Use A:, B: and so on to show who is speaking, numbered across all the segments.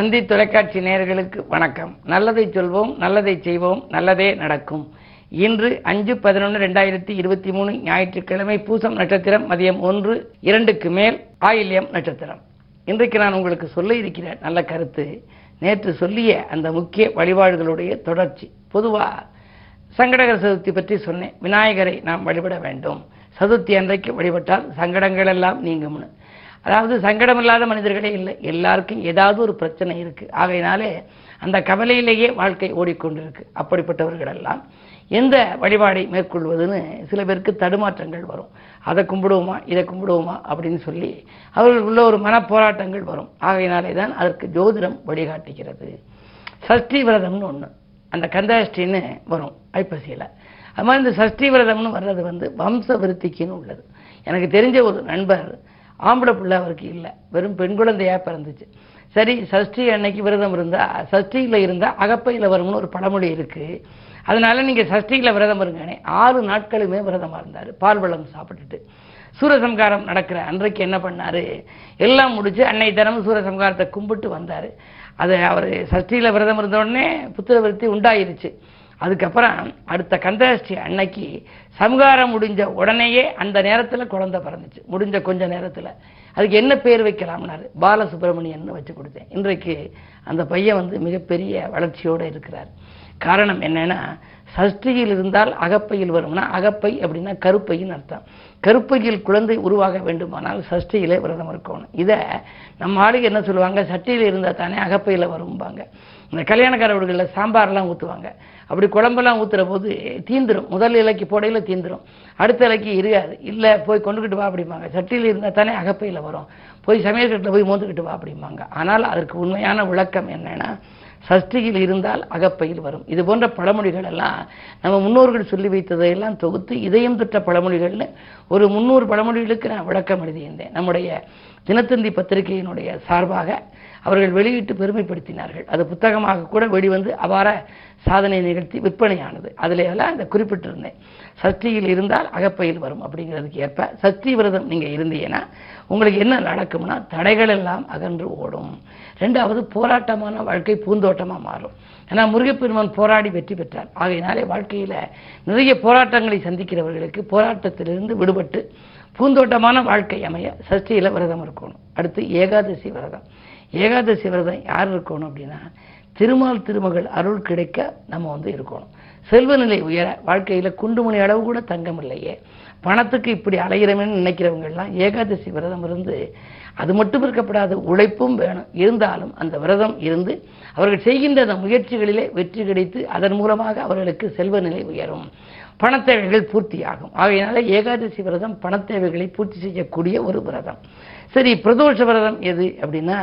A: தந்தி தொலைக்காட்சி நேயர்களுக்கு வணக்கம். நல்லதை சொல்வோம் நல்லதை செய்வோம் நல்லதே நடக்கும். இன்று அஞ்சு பதினொன்று ரெண்டாயிரத்தி இருபத்தி மூணு ஞாயிற்றுக்கிழமை பூசம் நட்சத்திரம் மதியம் ஒன்று இரண்டுக்கு மேல் ஆயில்யம் நட்சத்திரம். இன்றைக்கு நான் உங்களுக்கு சொல்ல இருக்கிற நல்ல கருத்து நேற்று சொல்லிய அந்த முக்கிய வழிபாடுகளுடைய தொடர்ச்சி. பொதுவாக சங்கடகர சதுர்த்தி பற்றி சொன்னேன். விநாயகரை நாம் வழிபட வேண்டும். சதுர்த்தி அன்றைக்கு வழிபட்டால் சங்கடங்கள் எல்லாம் நீங்கும்னு. அதாவது சங்கடமில்லாத மனிதர்களே இல்லை. எல்லாருக்கும் ஏதாவது ஒரு பிரச்சனை இருக்குது ஆகையினாலே அந்த கவலையிலேயே வாழ்க்கை ஓடிக்கொண்டிருக்கு. அப்படிப்பட்டவர்களெல்லாம் எந்த வழிபாடை மேற்கொள்வதுன்னு சில பேருக்கு தடுமாற்றங்கள் வரும். அதை கும்பிடுவோமா இதை கும்பிடுவோமா அப்படின்னு சொல்லி அவர்களுக்குள்ள ஒரு மனப்போராட்டங்கள் வரும். ஆகையினாலே தான் அதற்கு ஜோதிடம் வழிகாட்டுகிறது. சஷ்டி விரதம்னு ஒன்று அந்த கந்தாஷ்டின்னு வரும் ஐப்பசியில். அது மாதிரி இந்த சஷ்டி விரதம்னு வர்றது வந்து வம்ச விருத்திக்குன்னு உள்ளது. எனக்கு தெரிஞ்ச ஒரு நண்பர் ஆம்பளை பிள்ளை அவருக்கு இல்லை. வெறும் பெண் குழந்தையா பிறந்துச்சு. சரி சஷ்டி அன்னைக்கு விரதம் இருந்தா சஷ்டியில் இருந்தா அகப்பையில் வரும்னு ஒரு பழமொழி இருக்கு. அதனால நீங்க சஷ்டியில் விரதம் இருங்கனே ஆறு நாட்களுமே விரதமா இருந்தார். பால் வளம் சாப்பிட்டுட்டு. சூரசம்காரம் நடக்கிற அன்றைக்கு என்ன பண்ணாரு? எல்லாம் முடிச்சு அன்னை தினமும் சூரசம்காரத்தை கும்பிட்டு வந்தாரு. அது அவர் சஷ்டியில் விரதம் இருந்த உடனே புத்திரவருத்தி உண்டாயிருச்சு. அதுக்கப்புறம் அடுத்த கந்தஷ்டி அன்னைக்கு சம்காரம் முடிஞ்ச உடனேயே அந்த நேரத்தில் குழந்தை பிறந்துச்சு. முடிஞ்ச கொஞ்ச நேரத்தில். அதுக்கு என்ன பேர் வைக்கலாம்னாரு? பாலசுப்ரமணியன் வச்சு கொடுத்தேன். இன்றைக்கு அந்த பையன் வந்து மிகப்பெரிய வளர்ச்சியோடு இருக்கிறார். காரணம் என்னன்னா சஷ்டியில் இருந்தால் அகப்பையில் வரும்னா அகப்பை அப்படின்னா கருப்பையின் அர்த்தம். கருப்பையில் குழந்தை உருவாக வேண்டுமானால் சஷ்டியிலே விரதம் இருக்கணும். இதை நம்ம ஆளுக்கு என்ன சொல்லுவாங்க? சட்டியில் இருந்தால் தானே அகப்பையில் வரும்பாங்க. இந்த கல்யாணக்கார வீடுகளில் சாம்பார்லாம் ஊற்றுவாங்க அப்படி குழம்பெல்லாம் ஊற்றுற போது தீந்துடும் முதல் இலைக்கு போடையில் தீந்துடும் அடுத்த இலைக்கு இருக்காது இல்லை போய் கொண்டுக்கிட்டு வா அப்படிம்பாங்க. சட்டியில் இருந்தால் தானே அகப்பையில் வரும். போய் சமையல்கட்டில் போய் மோந்துக்கிட்டு வா அப்படிம்பாங்க. ஆனால் அதற்கு உண்மையான விளக்கம் என்னென்னா சஷ்டியில் இருந்தால் அகப்பையில் வரும். இது போன்ற பழமொழிகள் எல்லாம் நம்ம முன்னோர்கள் சொல்லி வைத்ததையெல்லாம் தொகுத்து இதயம் பெற்ற பழமொழிகள்னு ஒரு முன்னூறு பழமொழிகளுக்கு நான் விளக்கம் எழுதியிருந்தேன். நம்முடைய தினத்தந்தி பத்திரிகையினுடைய சார்பாக அவர்கள் வெளியிட்டு பெருமைப்படுத்தினார்கள். அது புத்தகமாக கூட வெளிவந்து அபார சாதனை நிகழ்த்தி விற்பனையானது. அதில் எல்லாம் இந்த குறிப்பிட்டிருந்தேன். சஷ்டியில் இருந்தால் அகப்பையில் வரும் அப்படிங்கிறதுக்கு ஏற்ப சஷ்டி விரதம் நீங்கள் இருந்தீங்கன்னா உங்களுக்கு என்ன நடக்கும்னா தடைகள் எல்லாம் அகன்று ஓடும். ரெண்டாவது போராட்டமான வாழ்க்கை பூந்தோட்டமாக மாறும். ஏன்னா முருகப்பெருமான் போராடி வெற்றி பெற்றார். ஆகையினாலே வாழ்க்கையில் நிறைய போராட்டங்களை சந்திக்கிறவர்களுக்கு போராட்டத்திலிருந்து விடுபட்டு பூந்தோட்டமான வாழ்க்கை அமைய சஷ்டியில் விரதம் இருக்கணும். அடுத்து ஏகாதசி விரதம். ஏகாதசி விரதம் யார் இருக்கணும் அப்படின்னா திருமால் திருமகள் அருள் கிடைக்க நம்ம வந்து இருக்கணும். செல்வநிலை உயர வாழ்க்கையில் குண்டுமணி அளவு கூட தங்கம் இல்லையே பணத்துக்கு இப்படி அலைகிறவன்னு நினைக்கிறவங்கெல்லாம் ஏகாதசி விரதம் இருந்து அது மட்டும் இருக்கப்படாது உழைப்பும் வேணும். இருந்தாலும் அந்த விரதம் இருந்து அவர்கள் செய்கின்ற அந்த முயற்சிகளிலே வெற்றி கிடைத்து அதன் மூலமாக அவர்களுக்கு செல்வ நிலை உயரும். பணத்தேவைகள் பூர்த்தியாகும். ஆகையினால ஏகாதசி விரதம் பணத்தேவைகளை பூர்த்தி செய்யக்கூடிய ஒரு விரதம். சரி பிரதோஷ விரதம் எது அப்படின்னா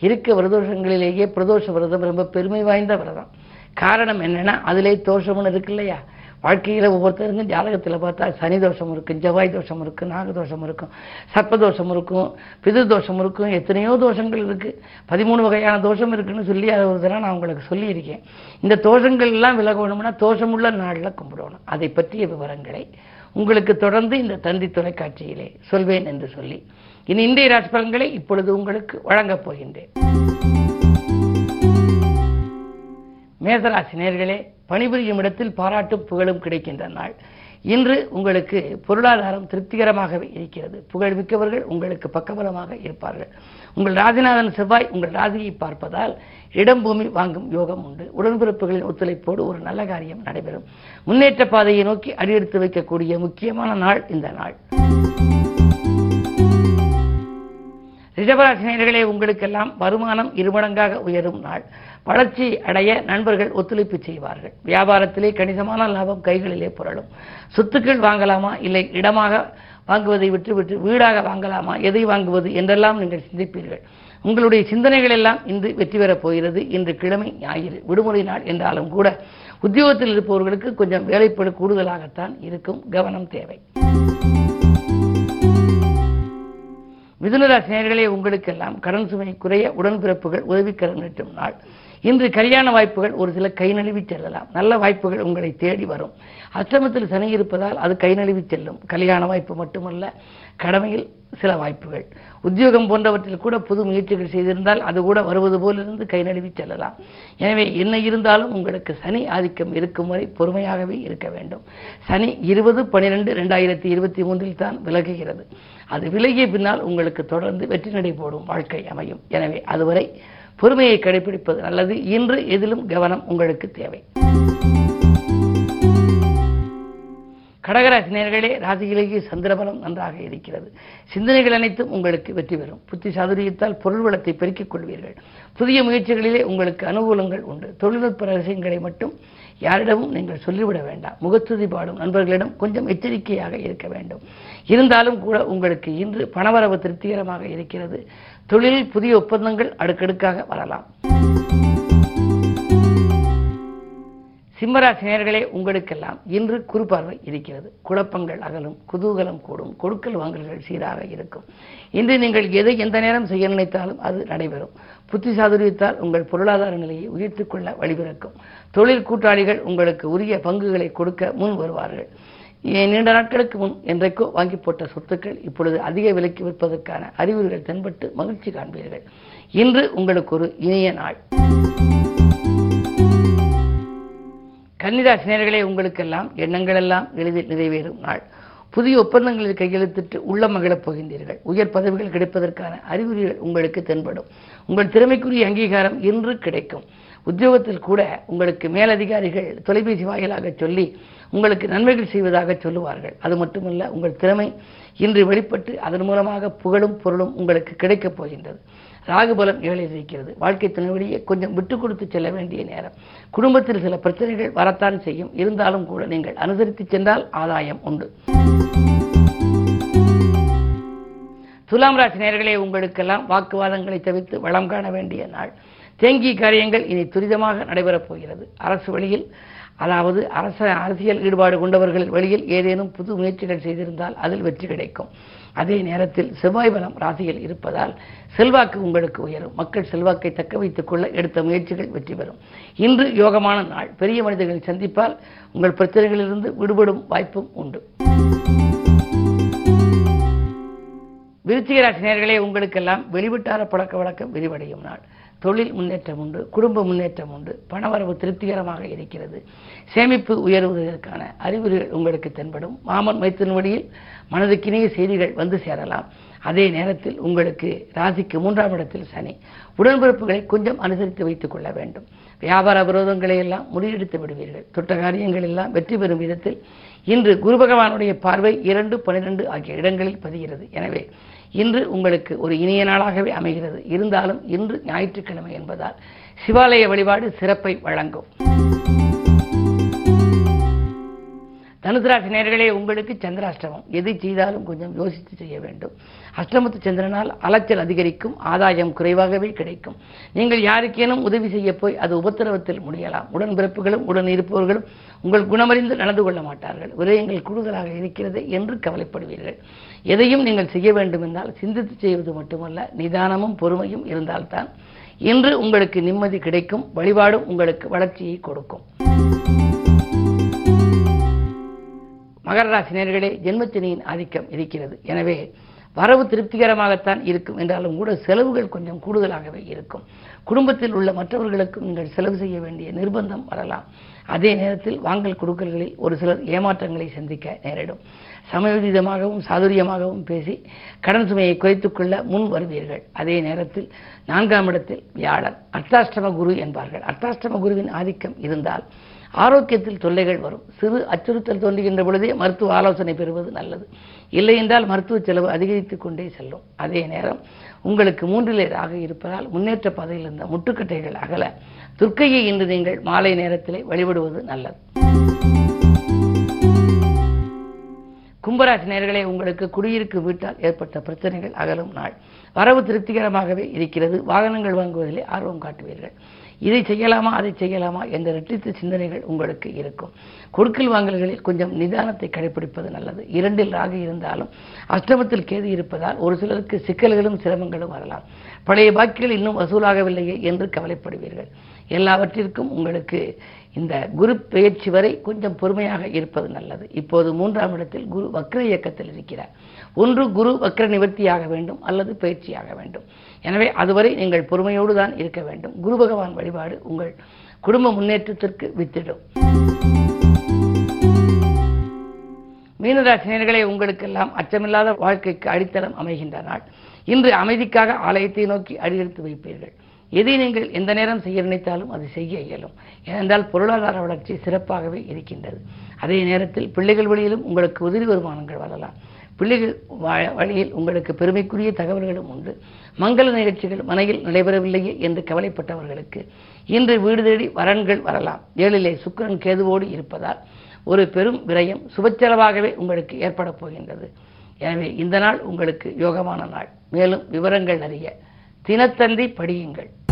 A: இருக்க விரதோஷங்களிலேயே பிரதோஷ விரதம் ரொம்ப பெருமை வாய்ந்த விரதம். காரணம் என்னன்னா அதிலே தோஷம்னு இருக்கு இல்லையா? வாழ்க்கையில் ஒவ்வொருத்தருக்கும் ஜாதகத்தில் பார்த்தா சனி தோஷம் இருக்கும் செவ்வாய் தோஷம் இருக்கும் நாக தோஷம் இருக்கும் சர்ப்பதோஷம் இருக்கும் பிது தோஷம் இருக்கும் எத்தனையோ தோஷங்கள் இருக்குது பதிமூணு வகையான தோஷம் இருக்குன்னு சொல்லி அதை ஒரு தடவை நான் உங்களுக்கு சொல்லியிருக்கேன். இந்த தோஷங்கள் எல்லாம் விலகணும்னா தோஷமுள்ள நாளில் கும்பிடணும். அதை பற்றிய விவரங்களை உங்களுக்கு தொடர்ந்து இந்த தந்தி தொலைக்காட்சியிலே சொல்வேன் என்று சொல்லி இனி இந்திய ராசி பலன்களை இப்பொழுது உங்களுக்கு வழங்கப் போகின்றேன். மேசராசி நேர்களே பணிபுரியும் இடத்தில் பாராட்டும் புகழும் கிடைக்கின்ற நாள். இன்று உங்களுக்கு பொருளாதாரம் திருப்திகரமாகவே இருக்கிறது. புகழ்மிக்கவர்கள் உங்களுக்கு பக்கபலமாக இருப்பார்கள். உங்கள் ராஜநாதன் செவ்வாய் உங்கள் ராசியை பார்ப்பதால் இடம் பூமி வாங்கும் யோகம் உண்டு. உடன்பிறப்புகளின் ஒத்துழைப்போடு ஒரு நல்ல காரியம் நடைபெறும். முன்னேற்ற பாதையை நோக்கி அடியெடுத்து வைக்கக்கூடிய முக்கியமான நாள் இந்த நாள். ரிஷபராசினியர்களே உங்களுக்கெல்லாம் வருமானம் இருமடங்காக உயரும் நாள். வளர்ச்சி அடைய நண்பர்கள் ஒத்துழைப்பு செய்வார்கள். வியாபாரத்திலே கணிசமான லாபம் கைகளிலே புரளும். சொத்துக்கள் வாங்கலாமா? இல்லை இடமாக வாங்குவதை விட்டுவிட்டு வீடாக வாங்கலாமா? எதை வாங்குவது? என்றெல்லாம் நீங்கள் சிந்திப்பீர்கள். உங்களுடைய சிந்தனைகள் எல்லாம் இன்று வெற்றி பெறப் போகிறது. இன்று கிழமை ஞாயிறு விடுமுறை நாள் என்றாலும் கூட உத்தியோகத்தில் இருப்பவர்களுக்கு கொஞ்சம் வேலைப்படு கூடுதலாகத்தான் இருக்கும். கவனம் தேவை. மிதுனராசி நேர்களே உங்களுக்கெல்லாம் கடன் சுமை குறைய உடன்பிறப்புகள் உதவிக்கரம் நீட்டும் நாள். இன்று கல்யாண வாய்ப்புகள் ஒரு சில கை நழுவி செல்லலாம். நல்ல வாய்ப்புகள் உங்களை தேடி வரும். அஷ்டமத்தில் சனி இருப்பதால் அது கை நழுவி செல்லும். கல்யாண வாய்ப்பு மட்டுமல்ல கடமையில் சில வாய்ப்புகள். உத்தியோகம் போன்றவற்றில் கூட புது முயற்சிகள் செய்திருந்தால் அது கூட வருவது போலிருந்து கை நழுவி செல்லலாம். எனவே என்ன இருந்தாலும் உங்களுக்கு சனி ஆதிக்கம் இருக்கும் வரை பொறுமையாகவே இருக்க வேண்டும். சனி இருபது பனிரெண்டு ரெண்டாயிரத்தி இருபத்தி மூன்றில் தான் விலகுகிறது. அது விலகிய பின்னால் உங்களுக்கு தொடர்ந்து வெற்றி நடை போடும் வாழ்க்கை அமையும். எனவே அதுவரை பொறுமையை கடைபிடிப்பது நல்லது. இன்று எதிலும் கவனம் உங்களுக்கு தேவை. கடகராசி நேர்களே ராசியிலேயே சந்திரபலம் நன்றாக இருக்கிறது. சிந்தனைகள் அனைத்தும் உங்களுக்கு வெற்றி பெறும். புத்தி சாதுரியத்தால் பொருள் வளத்தை பெருக்கிக் கொள்வீர்கள். புதிய முயற்சிகளிலே உங்களுக்கு அனுகூலங்கள் உண்டு. தொழில்நுட்ப ரகசியங்களை மட்டும் யாரிடமும் நீங்கள் சொல்லிவிட வேண்டாம். முகத்துதி பாடும் நண்பர்களிடம் கொஞ்சம் எச்சரிக்கையாக இருக்க வேண்டும். இருந்தாலும் கூட உங்களுக்கு இன்று பணவரவு திருப்திகரமாக இருக்கிறது. தொழிலில் புதிய ஒப்பந்தங்கள் அடுக்கடுக்காக வரலாம். சிம்மராசினியர்களே உங்களுக்கெல்லாம் இன்று குறுபார்வை இருக்கிறது. குழப்பங்கள் அகலும் குதூகலம் கூடும் கொடுக்கல் வாங்கல்கள் சீராக இருக்கும். இன்று நீங்கள் எதை எந்த நேரம் செய்ய நினைத்தாலும் அது நடைபெறும். புத்தி சாதுரியத்தால் உங்கள் பொருளாதார நிலையை உயர்த்திக் கொள்ள வழிபிறக்கும். தொழில் கூட்டாளிகள் உங்களுக்கு உரிய பங்குகளை கொடுக்க முன் வருவார்கள். நீண்ட நாட்களுக்கு முன் என்றைக்கோ வாங்கி போட்ட சொத்துக்கள் இப்பொழுது அதிக விலைக்கு விற்பதற்கான அறிகுறிகள் தென்பட்டு மகிழ்ச்சி காண்பீர்கள். இன்று உங்களுக்கு ஒரு இனிய நாள். கன்னிராசி நேர்களே உங்களுக்கெல்லாம் எண்ணங்கள் எல்லாம் எளிதில் நிறைவேறும் நாள். புதிய ஒப்பந்தங்களில் கையெழுத்திட்டு உள்ள மகிழப் போகின்றீர்கள். உயர் பதவிகள் கிடைப்பதற்கான அறிகுறிகள் உங்களுக்கு தென்படும். உங்கள் திறமைக்குரிய அங்கீகாரம் இன்று கிடைக்கும். உத்தியோகத்தில் கூட உங்களுக்கு மேலதிகாரிகள் தொலைபேசி வாயிலாக சொல்லி உங்களுக்கு நன்மைகள் செய்வதாக சொல்லுவார்கள். அது மட்டுமல்ல உங்கள் திறமை இன்று வெளிப்பட்டு அதன் மூலமாக புகழும் பொருளும் உங்களுக்கு கிடைக்கப் போகின்றது. ராகுபலம் ஏழில் இருக்கிறது. வாழ்க்கை துணைவழியே கொஞ்சம் விட்டு கொடுத்து செல்ல வேண்டிய நேரம். குடும்பத்தில் சில பிரச்சனைகள் வரத்தான் செய்யும். இருந்தாலும் கூட நீங்கள் அனுசரித்து சென்றால் ஆதாயம் உண்டு. துலாம் ராசி நேர்களே உங்களுக்கெல்லாம் வாக்குவாதங்களை தவிர்த்து வளம் காண வேண்டிய நாள். தேங்கிய காரியங்கள் இனி துரிதமாக நடைபெறப் போகிறது. அரசு வழியில் அதாவது அரச அரசியல் ஈடுபாடு கொண்டவர்கள் வழியில் ஏதேனும் புது முயற்சிகள் செய்திருந்தால் அதில் வெற்றி கிடைக்கும். அதே நேரத்தில் செவ்வாய் பலம் ராசியில் இருப்பதால் செல்வாக்கு உங்களுக்கு உயரும். மக்கள் செல்வாக்கை தக்க வைத்துக் கொள்ள எடுத்த முயற்சிகள் வெற்றி பெறும். இன்று யோகமான நாள். பெரிய மனிதர்களை சந்திப்பால் உங்கள் பிரச்சனைகளிலிருந்து விடுபடும் வாய்ப்பும் உண்டு. விருச்சிக ராசி நேர்களே உங்களுக்கெல்லாம் வெளிவிட்டார பழக்க வழக்கம் விரிவடையும் நாள். தொழில் முன்னேற்றம் உண்டு குடும்ப முன்னேற்றம் உண்டு பணவரவு திருப்திகரமாக இருக்கிறது. சேமிப்பு உயர்வதற்கான அறிகுறிகள் உங்களுக்கு தென்படும். மாமன் மைத்தின் வழியில் மனதுக்கினிய செய்திகள் வந்து சேரலாம். அதே நேரத்தில் உங்களுக்கு ராசிக்கு மூன்றாம் இடத்தில் சனி. உடன்பிறப்புகளை கொஞ்சம் அனுசரித்து வைத்துக் கொள்ள வேண்டும். வியாபார விரோதங்களை எல்லாம் முறியடித்து விடுவீர்கள். தொட்ட காரியங்கள் எல்லாம் வெற்றி பெறும் விதத்தில் இன்று குரு பகவானுடைய பார்வை இரண்டு பனிரெண்டு ஆகிய இடங்களில் பதிகிறது. எனவே இன்று உங்களுக்கு ஒரு இனிய நாளாகவே அமைகிறது. இருந்தாலும் இன்று ஞாயிற்றுக்கிழமை என்பதால் சிவாலய வழிபாடு சிறப்பை வழங்கும். தனுசராசி நேர்களே உங்களுக்கு சந்திராஷ்டமம். எது செய்தாலும் கொஞ்சம் யோசித்து செய்ய வேண்டும். அஷ்டமத்து சந்திரனால் அலைச்சல் அதிகரிக்கும் ஆதாயம் குறைவாகவே கிடைக்கும். நீங்கள் யாருக்கேனும் உதவி செய்ய போய் அது உபத்திரவத்தில் முடியலாம். உடன்பிறப்புகளும் உடன் இருப்பவர்களும் உங்கள் குணமறிந்து நடந்து கொள்ள மாட்டார்கள். விரயங்கள் கூடுதலாக இருக்கிறது என்று கவலைப்படுவீர்கள். எதையும் நீங்கள் செய்ய வேண்டும் என்றால் சிந்தித்து செய்வது மட்டுமல்ல நிதானமும் பொறுமையும் இருந்தால்தான். இன்று உங்களுக்கு நிம்மதி கிடைக்கும் வழிபாடும் உங்களுக்கு வளர்ச்சியை கொடுக்கும். மகர ராசி நேர்களே ஜென்மத்தினியின் ஆதிக்கம் இருக்கிறது. எனவே வரவு திருப்திகரமாகத்தான் இருக்கும். என்றாலும் கூட செலவுகள் கொஞ்சம் கூடுதலாகவே இருக்கும். குடும்பத்தில் உள்ள மற்றவர்களுக்கும் நீங்கள் செலவு செய்ய வேண்டிய நிர்பந்தம் வரலாம். அதே நேரத்தில் வாங்கல் கொடுக்கல்களில் ஒரு சிலர் ஏமாற்றங்களை சந்திக்க நேரிடும். சமயோதிதமாகவும் சாதுரியமாகவும் பேசி கடன் சுமையை குறைத்துக்கொள்ள முன் வருவீர்கள். அதே நேரத்தில் நான்காம் இடத்தில் வியாழன். அர்த்தாஷ்டம குரு என்பார்கள். அர்த்தாஷ்டம குருவின் ஆதிக்கம் இருந்தால் ஆரோக்கியத்தில் தொல்லைகள் வரும். சிறு அச்சுறுத்தல் தோன்றுகின்ற பொழுதே மருத்துவ ஆலோசனை பெறுவது நல்லது. இல்லை என்றால் மருத்துவ செலவு அதிகரித்துக் கொண்டே செல்லும். அதே நேரம் உங்களுக்கு மூன்றிலே ராக இருப்பதால் முன்னேற்ற பாதையில் இருந்த முட்டுக்கட்டைகள் அகல. துர்க்கையை இன்று நீங்கள் மாலை நேரத்திலே வழிபடுவது நல்லது. கும்பராசி நேர்களே உங்களுக்கு குடியிருக்கும் வீட்டால் ஏற்பட்ட பிரச்சனைகள் அகலும் நாள். வரவு திருப்திகரமாகவே இருக்கிறது. வாகனங்கள் வாங்குவதிலே ஆர்வம் காட்டுவீர்கள். இதை செய்யலாமா அதை செய்யலாமா என்ற ரெட்டித்த சிந்தனைகள் உங்களுக்கு இருக்கும். கொடுக்கல் வாங்கல்களில் கொஞ்சம் நிதானத்தை கடைபிடிப்பது நல்லது. இரண்டில் ராக இருந்தாலும் அஷ்டமத்தில் கேது இருப்பதால் ஒரு சிலருக்கு சிக்கல்களும் சிரமங்களும் வரலாம். பழைய பாக்கிகள் இன்னும் வசூலாகவில்லையே என்று கவலைப்படுவீர்கள். எல்லாவற்றிற்கும் உங்களுக்கு இந்த குரு பெயர்ச்சி வரை கொஞ்சம் பொறுமையாக இருப்பது நல்லது. இப்போது மூன்றாம் இடத்தில் குரு வக்ர இயக்கத்தில் இருக்கிறார். ஒன்று குரு வக்ர நிவர்த்தியாக வேண்டும் அல்லது பயிற்சியாக வேண்டும். எனவே அதுவரை நீங்கள் பொறுமையோடு தான் இருக்க வேண்டும். குரு பகவான் வழிபாடு உங்கள் குடும்ப முன்னேற்றத்திற்கு வித்திடும். மீனராசினியர்களே உங்களுக்கெல்லாம் அச்சமில்லாத வாழ்க்கைக்கு அடித்தளம் அமைகின்ற நாள். இன்று அமைதிக்காக ஆலயத்தை நோக்கி அடியெடுத்து வைப்பீர்கள். எதை நீங்கள் எந்த நேரம் செய்ய நினைத்தாலும் அது செய்ய இயலும். ஏனென்றால் பொருளாதார வளர்ச்சி சிறப்பாகவே இருக்கின்றது. அதே நேரத்தில் பிள்ளைகள் வழியிலும் உங்களுக்கு உதிரி வருமானங்கள் வரலாம். பிள்ளைகள் வ- வழியில் உங்களுக்கு பெருமைக்குரிய தகவல்களும் உண்டு. மங்கள நிகழ்ச்சிகள் மனையில் நடைபெறவில்லையே என்று கவலைப்பட்டவர்களுக்கு இன்று வீடு தேடி வரன்கள் வரலாம். ஏழிலே சுக்கிரன் கேதுவோடு இருப்பதால் ஒரு பெரும் விரயம் சுபச்செலவாகவே உங்களுக்கு ஏற்பட போகின்றது. எனவே இந்த நாள் உங்களுக்கு யோகமான நாள். மேலும் விவரங்கள் அறிய தினத்தந்தி படியுங்கள்.